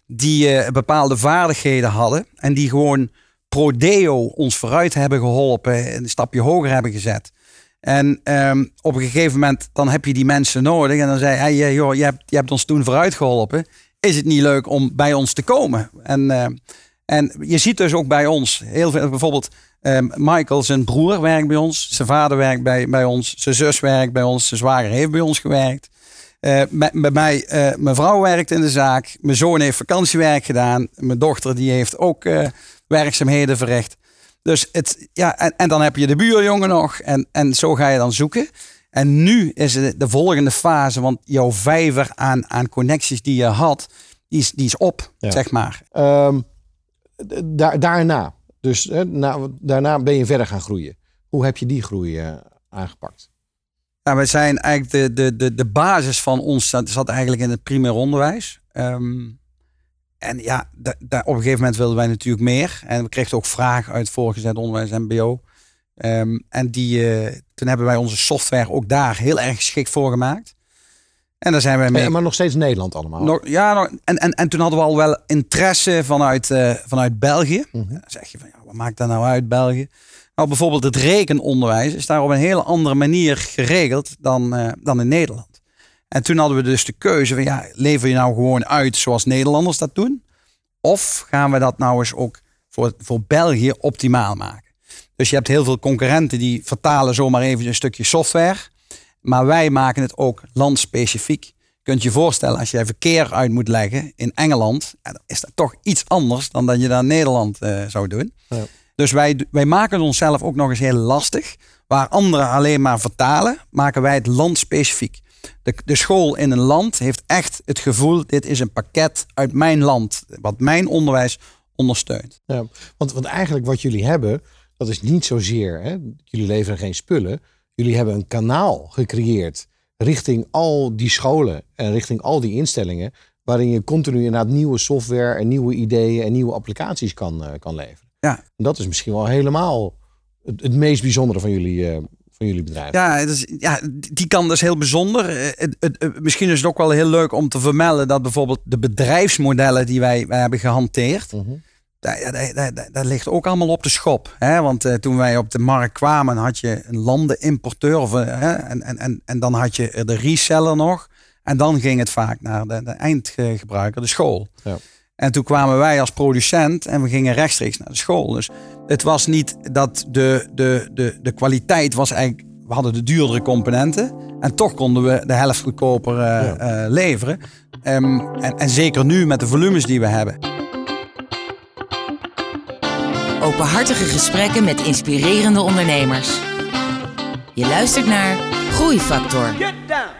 die eh, bepaalde vaardigheden hadden en die gewoon pro deo ons vooruit hebben geholpen, een stapje hoger hebben gezet. En ehm, op een gegeven moment dan heb je die mensen nodig. En dan zei hij, joh, je hebt, je hebt ons toen vooruit geholpen. Is het niet leuk om bij ons te komen? En, eh, en je ziet dus ook bij ons heel veel, bijvoorbeeld ehm, Michael, zijn broer werkt bij ons. Zijn vader werkt bij, bij ons. Zijn zus werkt bij ons. Zijn zwager heeft bij ons gewerkt. Eh, bij, bij mij, eh, mijn vrouw werkt in de zaak. Mijn zoon heeft vakantiewerk gedaan. Mijn dochter die heeft ook eh, werkzaamheden verricht. Dus het, ja, en, en dan heb je de buurjongen nog. En, en zo ga je dan zoeken. En nu is het de volgende fase. Want jouw vijver aan, aan connecties die je had, die is, die is op, Ja. zeg maar. Ehm, daarna, dus na, daarna ben je verder gaan groeien. Hoe heb je die groei eh, aangepakt? Ja, we zijn eigenlijk de, de, de, de basis van ons zat, zat eigenlijk in het primair onderwijs. Ehm, en ja, da- da- op een gegeven moment wilden wij natuurlijk meer. En we kregen ook vragen uit voorgezet onderwijs, MBO. Ehm, en die, eh, toen hebben wij onze software ook daar heel erg geschikt voor gemaag. En daar zijn wij mee. Eh, maar nog steeds Nederland allemaal. Nog, ja, nog- en, en, en toen hadden we al wel interesse vanuit, eh, vanuit België. Mhm. Dan zeg je van, ja, wat maakt dat nou uit, België? Nou, bijvoorbeeld het rekenonderwijs is daar op een hele andere manier geregeld dan, dan in Nederland. En toen hadden we dus de keuze van, ja, lever je nou gewoon uit zoals Nederlanders dat doen? Of gaan we dat nou eens ook voor, voor België optimaal maken? Dus je hebt heel veel concurrenten die vertalen zomaar even een stukje software. Maar wij maken het ook landspecifiek. Kunt je voorstellen, als jij verkeer uit moet leggen in Engeland, ja, dan is dat toch iets anders dan dat je dat in Nederland eh, zou doen. Ja. Dus wij, wij maken het onszelf ook nog eens heel lastig. Waar anderen alleen maar vertalen, maken wij het landspecifiek. De, de school in een land heeft echt het gevoel, dit is een pakket uit mijn land, wat mijn onderwijs ondersteunt. Ja, want, want eigenlijk wat jullie hebben, dat is niet zozeer, hè, jullie leveren geen spullen. Jullie hebben een kanaal gecreëerd richting al die scholen en richting al die instellingen. Waarin je continu inderdaad nieuwe software en nieuwe ideeën en nieuwe applicaties kan, eh, kan leveren. Ja. En dat is misschien wel helemaal het, het meest bijzondere van jullie, eh, van jullie bedrijf. Ja, het is, ja, die kant is heel bijzonder. Eh, Het, het, misschien is het ook wel heel leuk om te vermelden dat bijvoorbeeld de bedrijfsmodellen die wij, wij hebben gehanteerd, Mhm. daar, daar, daar, daar ligt ook allemaal op de schop. Hè? Want eh, toen wij op de markt kwamen, had je een landenimporteur of, eh, hè? En, en, en, en dan had je de reseller nog. En dan ging het vaak naar de, de eindgebruiker, de school. Ja. En toen kwamen wij als producent en we gingen rechtstreeks naar de school. Dus het was niet dat de, de, de, de kwaliteit was eigenlijk... We hadden de duurdere componenten. En toch konden we de helft goedkoper eh, Ja. eh, leveren. Ehm, en, en zeker nu met de volumes die we hebben. Openhartige gesprekken met inspirerende ondernemers. Je luistert naar Groeifactor. Get down.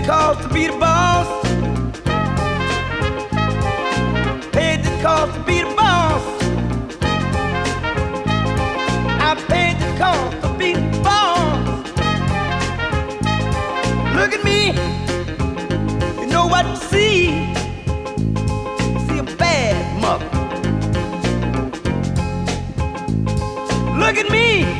Paid the cost to be the boss. Paid the cost to be the boss. I paid the cost to be the boss. Look at me. You know what to see. See a bad mother. Look at me.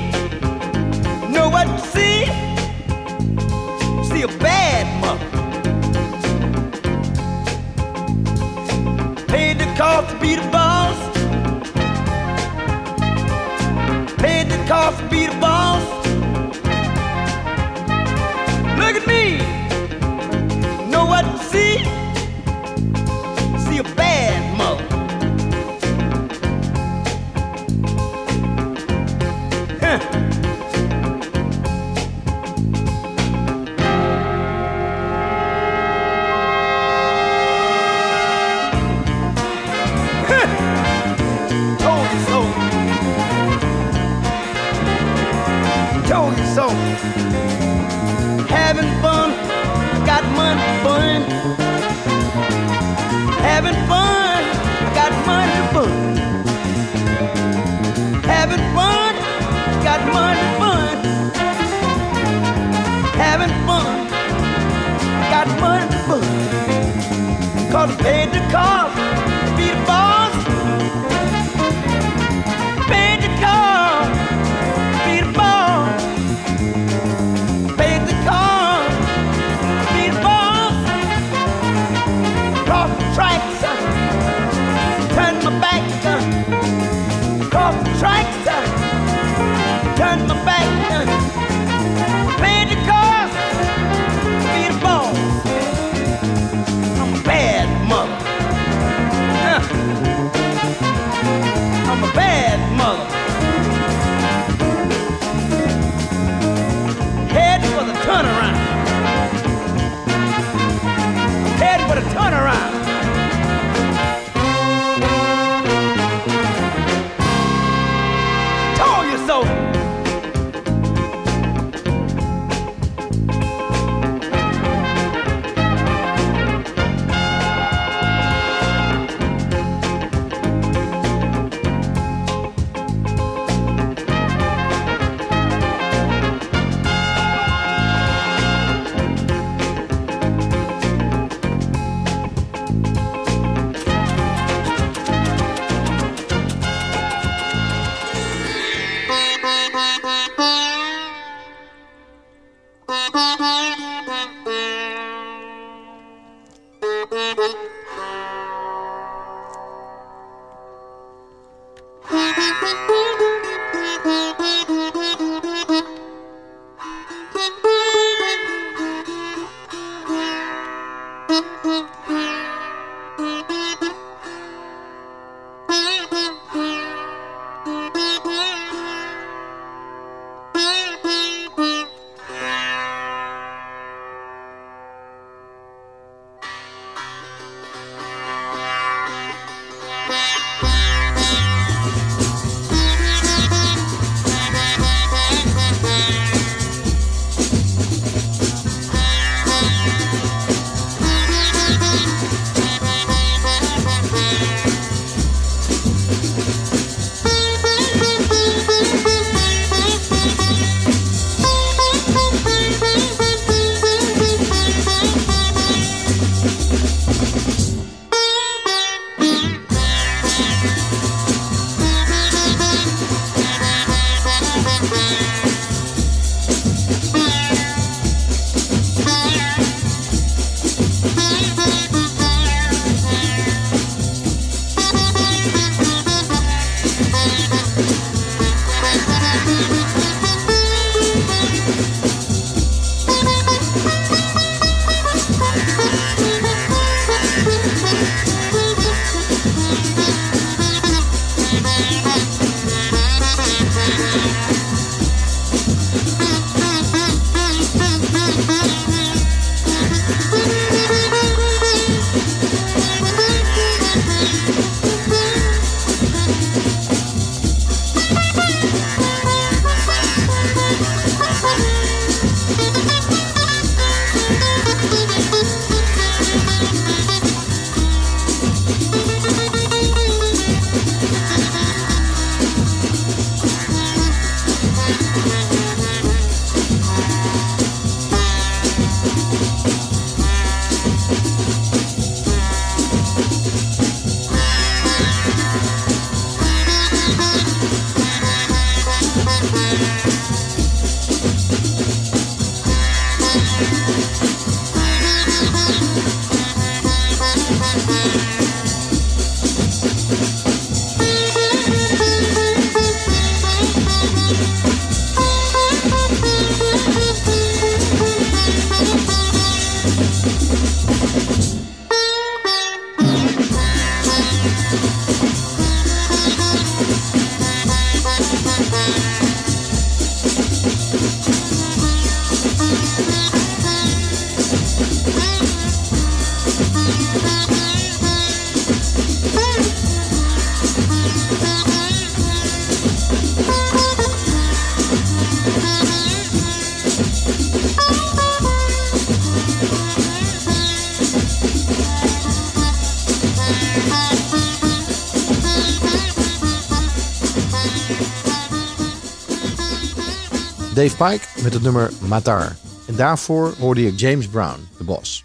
Dave Pike met het nummer Matar. En daarvoor hoorde je James Brown, de boss.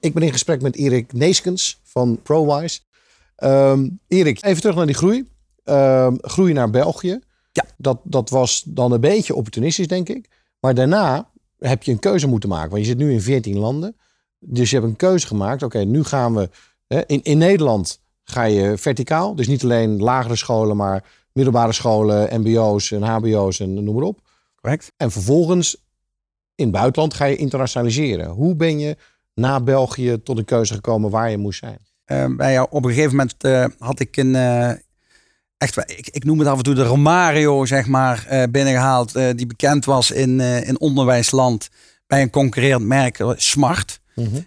Ik ben in gesprek met Erik Neeskens van ProWise. Ehm Erik, even terug naar die groei. Ehm, groei naar België. Ja. Dat, dat was dan een beetje opportunistisch, denk ik. Maar daarna heb je een keuze moeten maken. Want je zit nu in 14 landen. Dus je hebt een keuze gemaakt. Oké, nu gaan we... Hè, in, in Nederland ga je verticaal. Dus niet alleen lagere scholen, maar middelbare scholen, mbo's en hbo's en noem maar op. Correct. En vervolgens in het buitenland ga je internationaliseren. Hoe ben je na België tot een keuze gekomen waar je moest zijn? Eh, bij jou, op een gegeven moment eh, had ik een. eh, echt, ik, ik noem het af en toe de Romario, zeg maar, eh, binnengehaald. eh, die bekend was in, eh, in onderwijsland bij een concurrerend merk, Smart.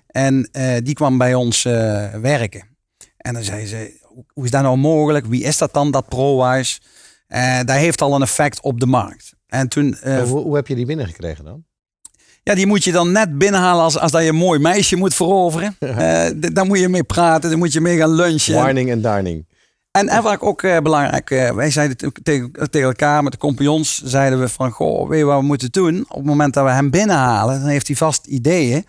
En eh, die kwam bij ons eh, werken. En dan zei ze: hoe, hoe is dat nou mogelijk? Wie is dat dan, dat ProWise? Eh dat heeft al een effect op de markt. En toen. eh, hoe, hoe heb je die binnengekregen dan? ja, die moet je dan net binnenhalen als, als dat je een mooi meisje moet veroveren. D- daar moet je mee praten, daar moet je mee gaan lunchen. Wining en dining. En, en wat ook eh, belangrijk, wij zeiden te- tegen, tegen elkaar met de compagnons, zeiden we van, goh, weet je wat we moeten doen? Op het moment dat we hem binnenhalen, dan heeft hij vast ideeën.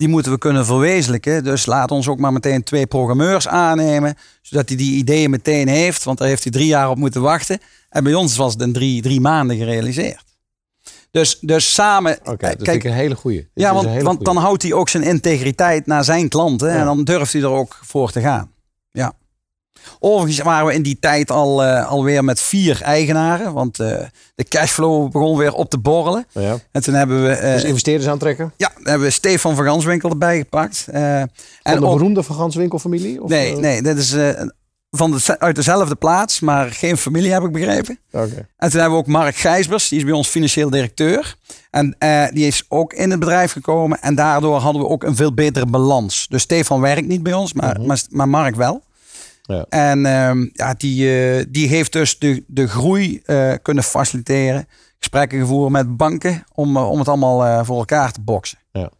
Die moeten we kunnen verwezenlijken. Dus laat ons ook maar meteen twee programmeurs aannemen, zodat hij die ideeën meteen heeft. Want daar heeft hij drie jaar op moeten wachten. En bij ons was het in drie, drie maanden gerealiseerd. Dus, dus samen, Oké, eh, dat vind ik een hele is ja, want, hele want goeie. dan houdt hij ook zijn integriteit naar zijn klanten. En dan durft hij er ook voor te gaan. Ja. Overigens waren we in die tijd al, eh, alweer met vier eigenaren. Want eh, de cashflow begon weer op te borrelen. Ja. En toen hebben we, eh, Dus investeerders aantrekken? ja, dan hebben we Stefan van Ganswinkel erbij gepakt. Van en de beroemde Van Ganswinkel-familie? Of, Nee, nee, dit is van de, uit dezelfde plaats, maar geen familie heb ik begrepen. Oké. En toen hebben we ook Mark Gijsbers, die is bij ons financieel directeur. En die is ook in het bedrijf gekomen. En daardoor hadden we ook een veel betere balans. Dus Stefan werkt niet bij ons, maar, maar, maar Mark wel. Ja. En ehm, ja, die, eh, die heeft dus de, de groei eh, kunnen faciliteren. Gesprekken gevoerd met banken om, eh, om het allemaal eh, voor elkaar te boksen. Ja.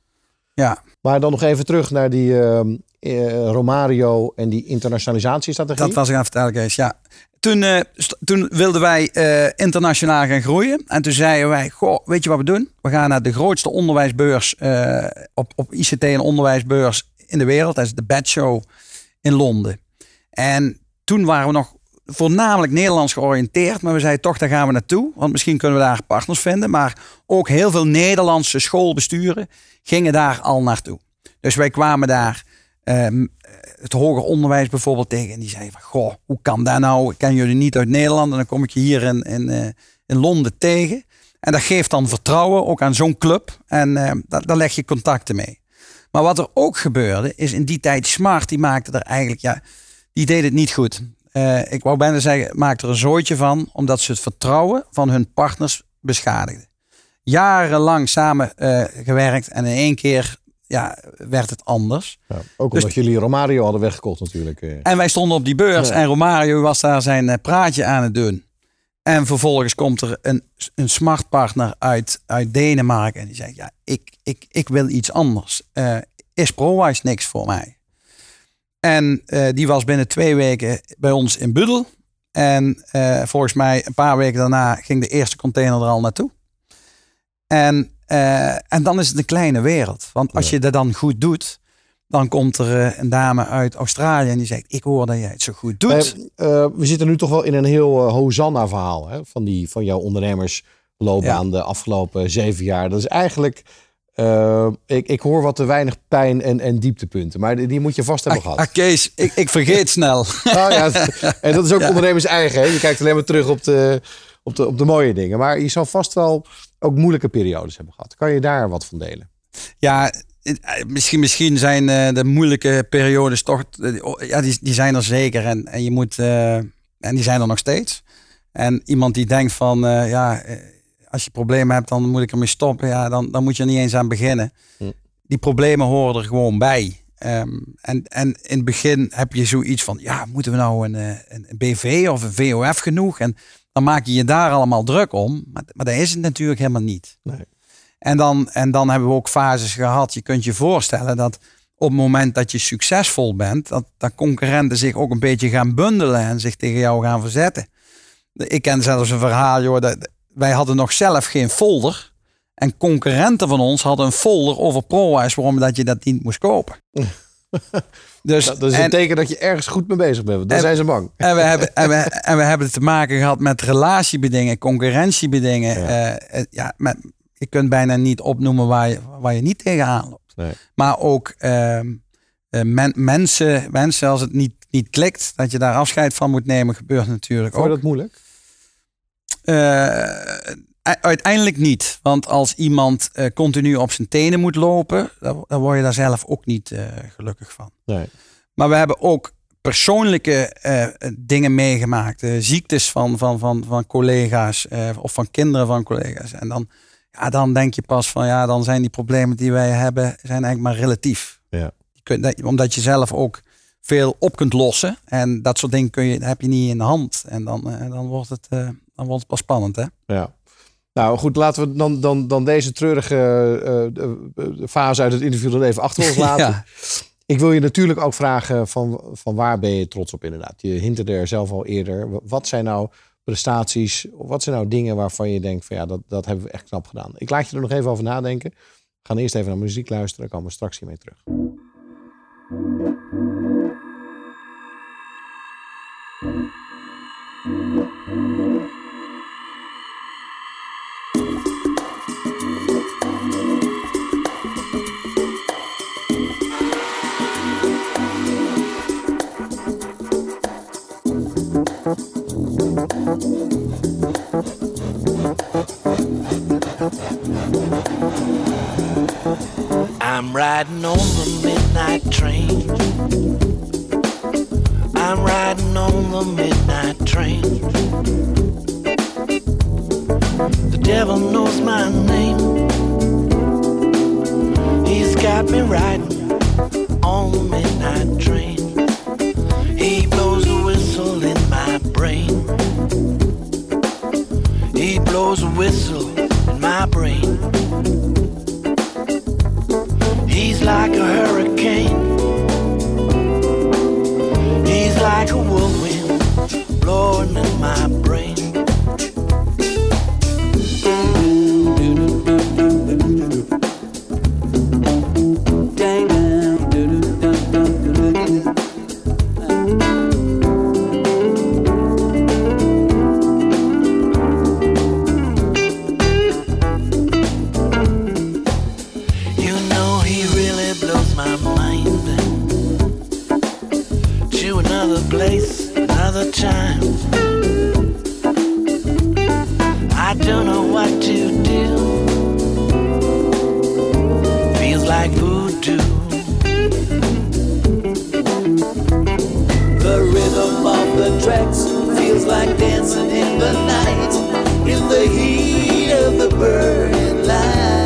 Ja, Maar dan nog even terug naar die ehm, eh, Romario en die internationalisatiestrategie. Dat was ik aan het vertellen, Kees. Ja. Toen, eh, toen wilden wij eh, internationaal gaan groeien. En toen zeiden wij, goh, weet je wat we doen? We gaan naar de grootste onderwijsbeurs eh, op, op ICT en onderwijsbeurs in de wereld. Dat is de Bad Show in Londen. En toen waren we nog voornamelijk Nederlands georiënteerd. Maar we zeiden toch, daar gaan we naartoe. Want misschien kunnen we daar partners vinden. Maar ook heel veel Nederlandse schoolbesturen gingen daar al naartoe. Dus wij kwamen daar ehm, het hoger onderwijs bijvoorbeeld tegen. En die zeiden van, goh, hoe kan dat nou? Ik ken jullie niet uit Nederland. En dan kom ik je hier in, in, eh, in Londen tegen. En dat geeft dan vertrouwen, ook aan zo'n club. En eh, daar, daar leg je contacten mee. Maar wat er ook gebeurde, is in die tijd Smart, die maakte er eigenlijk, ja, die deed het niet goed. Eh, ik wou bijna zeggen, maakte er een zooitje van, omdat ze het vertrouwen van hun partners beschadigden. Jarenlang samen eh, gewerkt en in één keer ja, werd het anders. Ja, ook Dus- omdat jullie Romario hadden weggekocht natuurlijk. eh. En wij stonden op die beurs Ja. en Romario was daar zijn praatje aan het doen. En vervolgens komt er een, een smart partner uit, uit Denemarken en die zegt, ja, ik, ik, ik wil iets anders. Eh, is ProWise niks voor mij? En eh, die was binnen twee weken bij ons in Budel. En eh, volgens mij een paar weken daarna ging de eerste container er al naartoe. En, eh, en dan is het een kleine wereld. Want als je dat dan goed doet, dan komt er een dame uit Australië en die zegt: Ik hoor dat jij het zo goed doet. We zitten nu toch wel in een heel Hosanna-verhaal hè, van, die, van jouw ondernemersloopbaan de afgelopen zeven jaar. Dat is eigenlijk, eh, ik, ik hoor wat te weinig pijn en, en dieptepunten, maar die, die moet je vast hebben Ah, gehad. ah, Kees, ik, ik vergeet snel. Nou ja, en dat is ook ondernemers eigen. Hè? Je kijkt alleen maar terug op de, op, de, op de mooie dingen. Maar je zal vast wel ook moeilijke periodes hebben gehad. Kan je daar wat van delen? Ja, eh, misschien, misschien zijn eh, de moeilijke periodes toch. eh, oh, Ja, die, die zijn er zeker. En, en je moet. eh, en die zijn er nog steeds. En iemand die denkt van. eh, ja, eh, als je problemen hebt, dan moet ik ermee stoppen. Ja, dan, dan moet je er niet eens aan beginnen. Hm. Die problemen horen er gewoon bij. Ehm, en, en in het begin heb je zoiets van. Ja, moeten we nou een, eh, een, een BV of een VOF genoeg? En dan maak je je daar allemaal druk om. Maar, maar dat is het natuurlijk helemaal niet. Nee. En dan, en dan hebben we ook fases gehad. Je kunt je voorstellen dat op het moment dat je succesvol bent, dat, dat concurrenten zich ook een beetje gaan bundelen en zich tegen jou gaan verzetten. Ik ken zelfs een verhaal, joh, dat wij hadden nog zelf geen folder. En concurrenten van ons hadden een folder over ProWise waarom dat je dat niet moest kopen. Dus, Dat is en- een teken dat je ergens goed mee bezig bent. Dan En- zijn ze bang. en we, hebben, en, we, en we hebben te maken gehad met relatiebedingen, concurrentiebedingen. Ja. Ja. ja, met, je kunt bijna niet opnoemen waar je, waar je niet tegenaan loopt. Nee. Maar ook ehm, eh, men- mensen, mensen, als het niet, niet klikt, dat je daar afscheid van moet nemen, gebeurt natuurlijk Vond je ook. dat moeilijk? Eh, uiteindelijk niet. Want als iemand eh, continu op zijn tenen moet lopen, dan, dan word je daar zelf ook niet eh, gelukkig van. Nee. Maar we hebben ook persoonlijke dingen meegemaakt. ziektes van, van, van, van collega's of van kinderen van collega's. En dan, ja, dan denk je pas van ja, dan zijn die problemen die wij hebben, zijn eigenlijk maar relatief. Ja. Je kunt, dat- omdat je zelf ook veel op kunt lossen. En dat soort dingen kun je, heb je niet in de hand. En dan, dan, wordt, het, dan wordt het pas spannend. Hè? Ja. Nou goed, laten we dan, dan, dan deze treurige eh, eh, eh, fase uit het interview dan even achter ons laten. Ja. Ik wil je natuurlijk ook vragen van, van waar ben je trots op inderdaad. Je hinterde er zelf al eerder. Wat zijn nou prestaties, wat zijn nou dingen waarvan je denkt van ja, dat, dat hebben we echt knap gedaan. Ik laat je er nog even over nadenken. We gaan eerst even naar muziek luisteren, dan komen we straks hiermee terug. I'm riding on the midnight train. I'm riding on the midnight train. The devil knows my name. He's got me riding on the midnight train. He blows a whistle in my brain. He blows a whistle in my brain. He's like a hurricane. He's like a whirlwind blowing in my brain. The tracks feels like dancing in the night, in the heat of the burning light.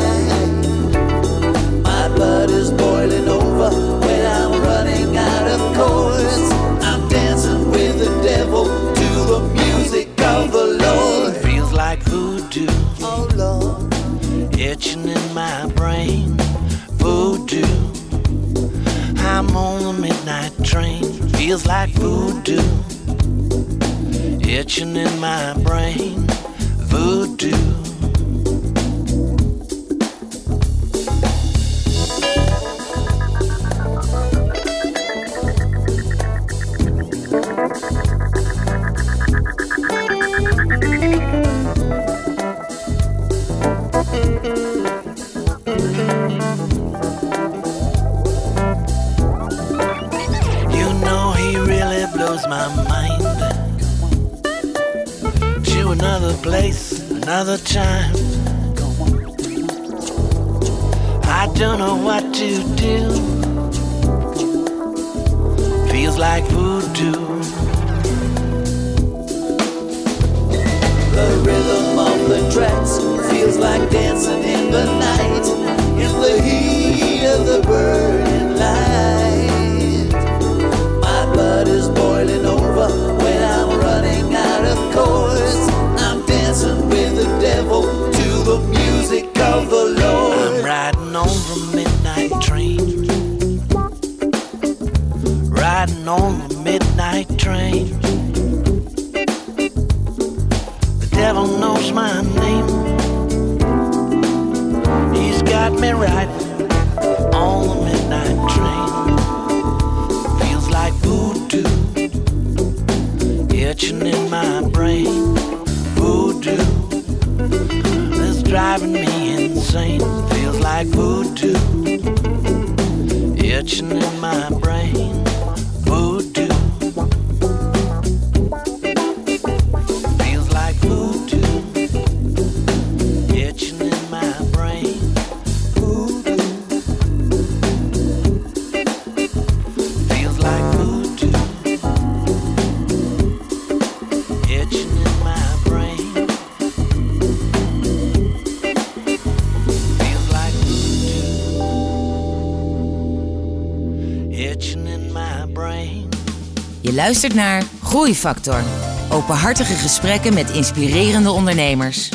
Luistert naar Groeifactor. Openhartige gesprekken met inspirerende ondernemers.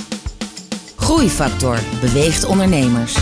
Groeifactor beweegt ondernemers.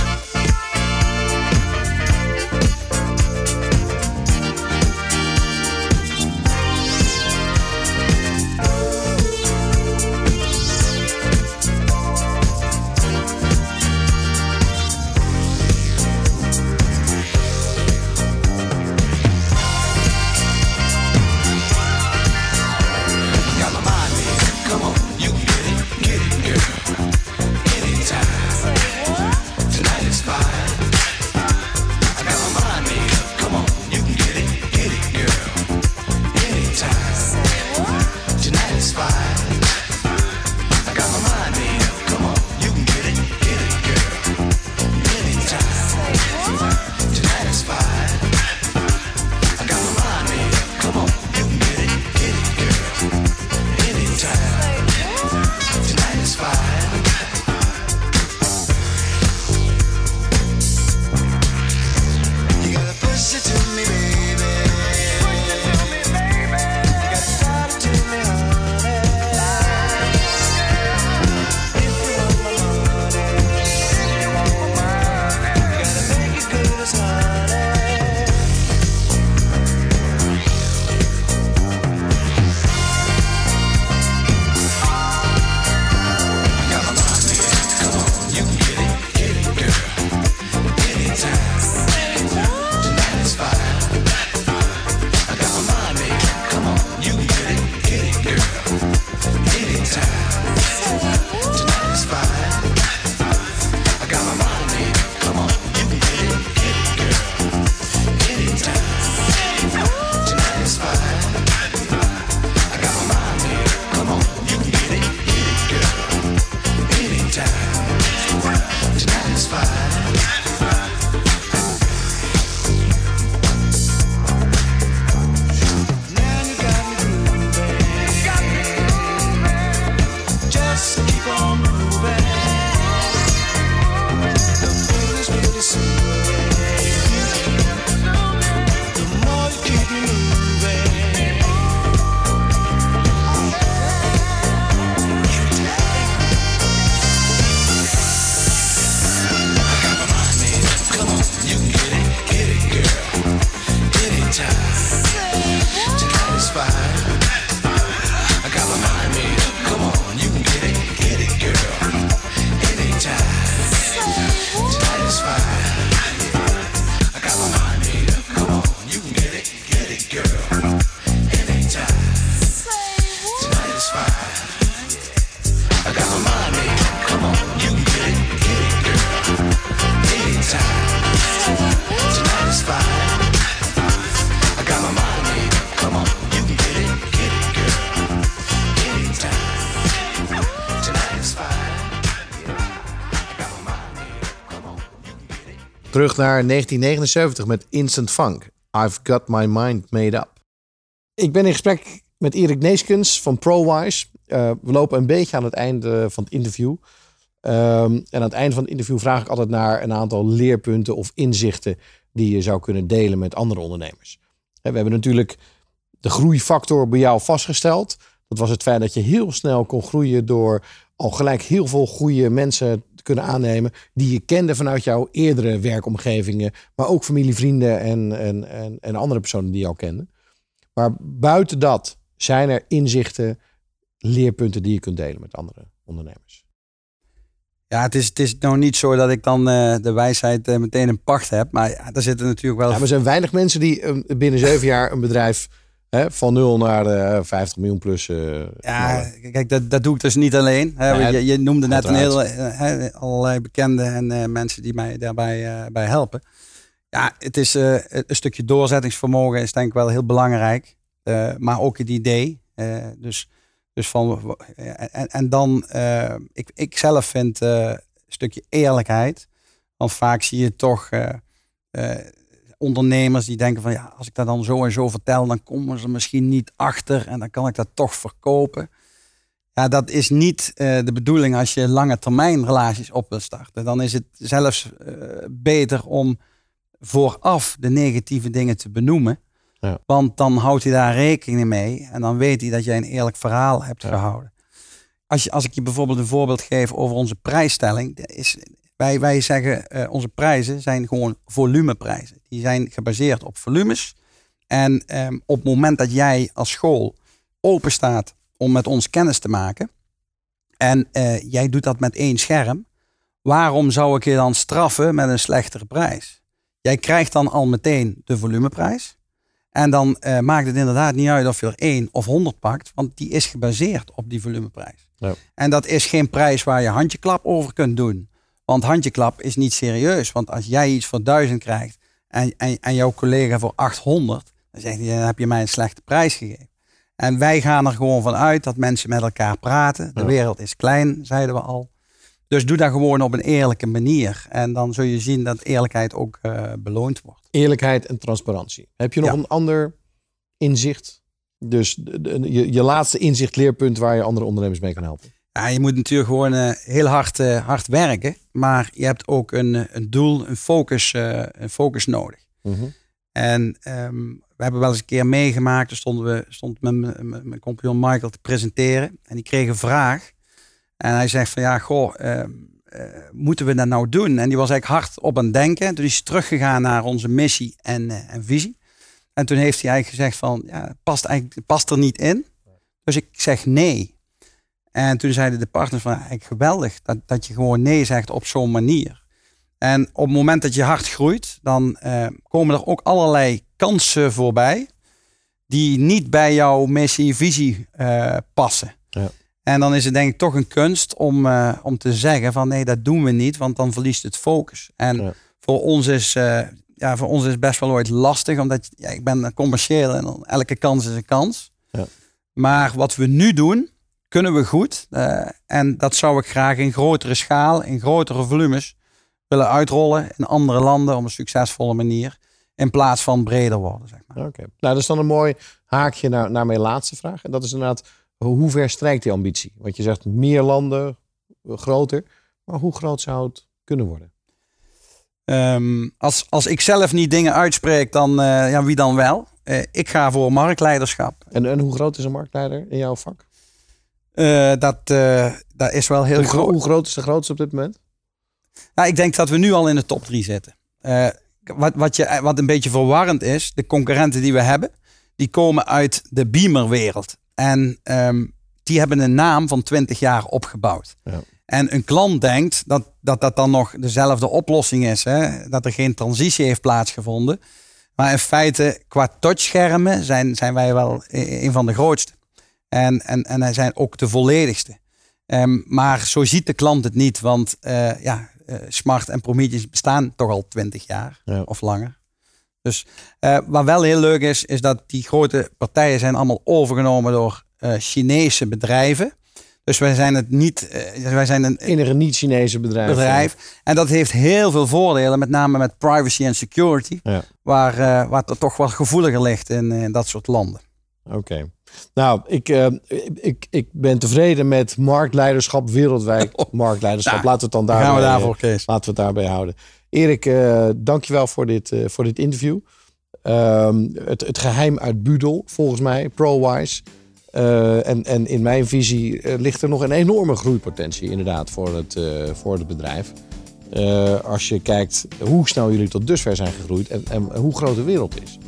Naar 1979 met Instant Funk. I've got my mind made up. Ik ben in gesprek met Erik Neeskens van ProWise. Eh, we lopen een beetje aan het einde van het interview. Ehm, en aan het einde van het interview vraag ik altijd naar een aantal leerpunten of inzichten die je zou kunnen delen met andere ondernemers. We hebben natuurlijk de groeifactor bij jou vastgesteld. Dat was het feit dat je heel snel kon groeien door al gelijk heel veel goede mensen kunnen aannemen. Die je kende vanuit jouw eerdere werkomgevingen. Maar ook familie, vrienden en, en, en, en andere personen die je al kenden. Maar buiten dat zijn er inzichten, leerpunten die je kunt delen met andere ondernemers. Ja, het is, het is nou niet zo dat ik dan eh, de wijsheid eh, meteen in pacht heb. Maar ja, er zitten natuurlijk wel... Ja, maar er zijn weinig mensen die eh, binnen zeven jaar een bedrijf hè, van nul naar de 50 miljoen plus. eh, Ja, knallen. kijk, dat, dat doe ik dus niet alleen. Je, je noemde net een heel, uiteraard. eh, allerlei bekenden en eh, mensen die mij daarbij eh, bij helpen. Ja, het is eh, een stukje doorzettingsvermogen is denk ik wel heel belangrijk. Eh, maar ook het idee. Eh, dus, dus van, en, en dan, eh, ik, ik zelf vind eh, een stukje eerlijkheid. Want vaak zie je toch eh, eh, ondernemers die denken van ja, als ik dat dan zo en zo vertel, dan komen ze misschien niet achter en dan kan ik dat toch verkopen. Ja, dat is niet eh, de bedoeling als je lange termijn relaties op wil starten. Dan is het zelfs eh, beter om vooraf de negatieve dingen te benoemen. Ja. Want dan houdt hij daar rekening mee en dan weet hij dat jij een eerlijk verhaal hebt gehouden. Als, je, als ik je bijvoorbeeld een voorbeeld geef over onze prijsstelling. Is, wij, wij zeggen eh, onze prijzen zijn gewoon volumeprijzen. Die zijn gebaseerd op volumes. En ehm, op het moment dat jij als school open staat om met ons kennis te maken. En eh, jij doet dat met één scherm. Waarom zou ik je dan straffen met een slechtere prijs? Jij krijgt dan al meteen de volumeprijs. En dan eh, maakt het inderdaad niet uit of je er 1 of 100 pakt, want die is gebaseerd op die volumeprijs. Ja. En dat is geen prijs waar je handjeklap over kunt doen. Want handjeklap is niet serieus. Want als jij iets voor 1000 krijgt en, en, en jouw collega voor 800, dan zegt hij, dan heb je mij een slechte prijs gegeven. En wij gaan er gewoon van uit dat mensen met elkaar praten. De Ja. wereld is klein, zeiden we al. Dus doe dat gewoon op een eerlijke manier. En dan zul je zien dat eerlijkheid ook eh, beloond wordt. Eerlijkheid en transparantie. Heb je nog Ja. een ander inzicht? Dus de- de- je, je laatste inzicht, leerpunt waar je andere ondernemers mee kan helpen. Ja, je moet natuurlijk gewoon eh, heel hard, eh, hard werken. Maar je hebt ook een, eh, een doel, een focus, een focus nodig. Mhm. En ehm, we hebben wel eens een keer meegemaakt. Toen stonden we, stond met mijn- compagnon Michael te presenteren. En die kreeg een vraag. En hij zegt van ja, goh, ehm, eh, moeten we dat nou doen? En die was eigenlijk hard op aan het denken. Toen is hij teruggegaan naar onze missie en, en visie. En toen heeft hij eigenlijk gezegd van, ja, past, eigenlijk, past er niet in. Dus ik zeg nee. En toen zeiden de partners van, eigenlijk geweldig dat, dat je gewoon nee zegt op zo'n manier. En op het moment dat je hard groeit, dan eh, komen er ook allerlei kansen voorbij die niet bij jouw missie, visie eh, passen. Ja. En dan is het denk ik toch een kunst om, eh, om te zeggen van nee, dat doen we niet, want dan verliest het focus. En Ja. voor ons is ja, voor ons is best wel ooit lastig, omdat ja, ik ben commercieel en elke kans is een kans. Ja. Maar wat we nu doen, kunnen we goed. Eh, en dat zou ik graag in grotere schaal, in grotere volumes willen uitrollen in andere landen op een succesvolle manier. In plaats van breder worden, zeg maar. Oké. Nou, dat is dan een mooi haakje naar, naar mijn laatste vraag. En dat is inderdaad, hoe ver strijkt die ambitie? Want je zegt meer landen, eh, groter. Maar hoe groot zou het kunnen worden? Ehm, als, als ik zelf niet dingen uitspreek, dan eh, ja, wie dan wel? Ik ga voor marktleiderschap. En, en hoe groot is een marktleider in jouw vak? Eh, dat, eh, dat is wel heel groot. hoe groot is de grootste op dit moment? Ja, ik denk dat we nu al in de top 3 zitten. Eh, wat, wat, je, wat een beetje verwarrend is, de concurrenten die we hebben, die komen uit de beamerwereld. En ehm, die hebben een naam van 20 jaar opgebouwd. Ja. En een klant denkt dat, dat dat dan nog dezelfde oplossing is. Hè? Dat er geen transitie heeft plaatsgevonden. Maar in feite, qua touchschermen zijn, zijn wij wel e- een van de grootste. En, en, en wij zijn ook de volledigste. Ehm, maar zo ziet de klant het niet, want eh, ja, eh, Smart en Prometheus bestaan toch al 20 jaar Ja. of langer. Dus eh, wat wel heel leuk is, is dat die grote partijen zijn allemaal overgenomen door Chinese bedrijven. Dus wij zijn het niet, wij zijn een Enige niet-Chinese bedrijf. bedrijf. En dat heeft heel veel voordelen, met name met privacy en security, Ja. waar, waar het toch wat gevoeliger ligt in, in dat soort landen. Oké. Nou, ik, eh, ik, ik ben tevreden met marktleiderschap wereldwijd. Marktleiderschap, Nou, laten we het dan daarbij, gaan we eh, daarvoor, Kees. laten we het daarbij houden. Erik, eh dankjewel voor dit, eh, voor dit interview. Ehm, het, het geheim uit Budel, volgens mij, ProWise. Eh, en, en in mijn visie eh, ligt er nog een enorme groeipotentie inderdaad voor het, eh, voor het bedrijf. Eh, als je kijkt hoe snel jullie tot dusver zijn gegroeid en, en hoe groot de wereld is.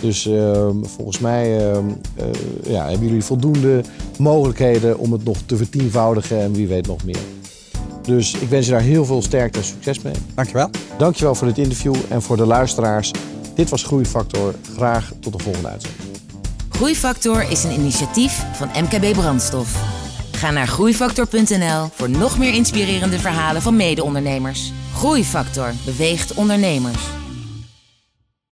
Dus ehm, volgens mij ehm, eh, ja, hebben jullie voldoende mogelijkheden om het nog te vertienvoudigen en wie weet nog meer. Dus ik wens je daar heel veel sterkte en succes mee. Dankjewel. Dankjewel voor dit interview en voor de luisteraars. Dit was Groeifactor. Graag tot de volgende uitzending. Groeifactor is een initiatief van MKB Brandstof. Ga naar groeifactor.nl voor nog meer inspirerende verhalen van mede-ondernemers. Groeifactor beweegt ondernemers.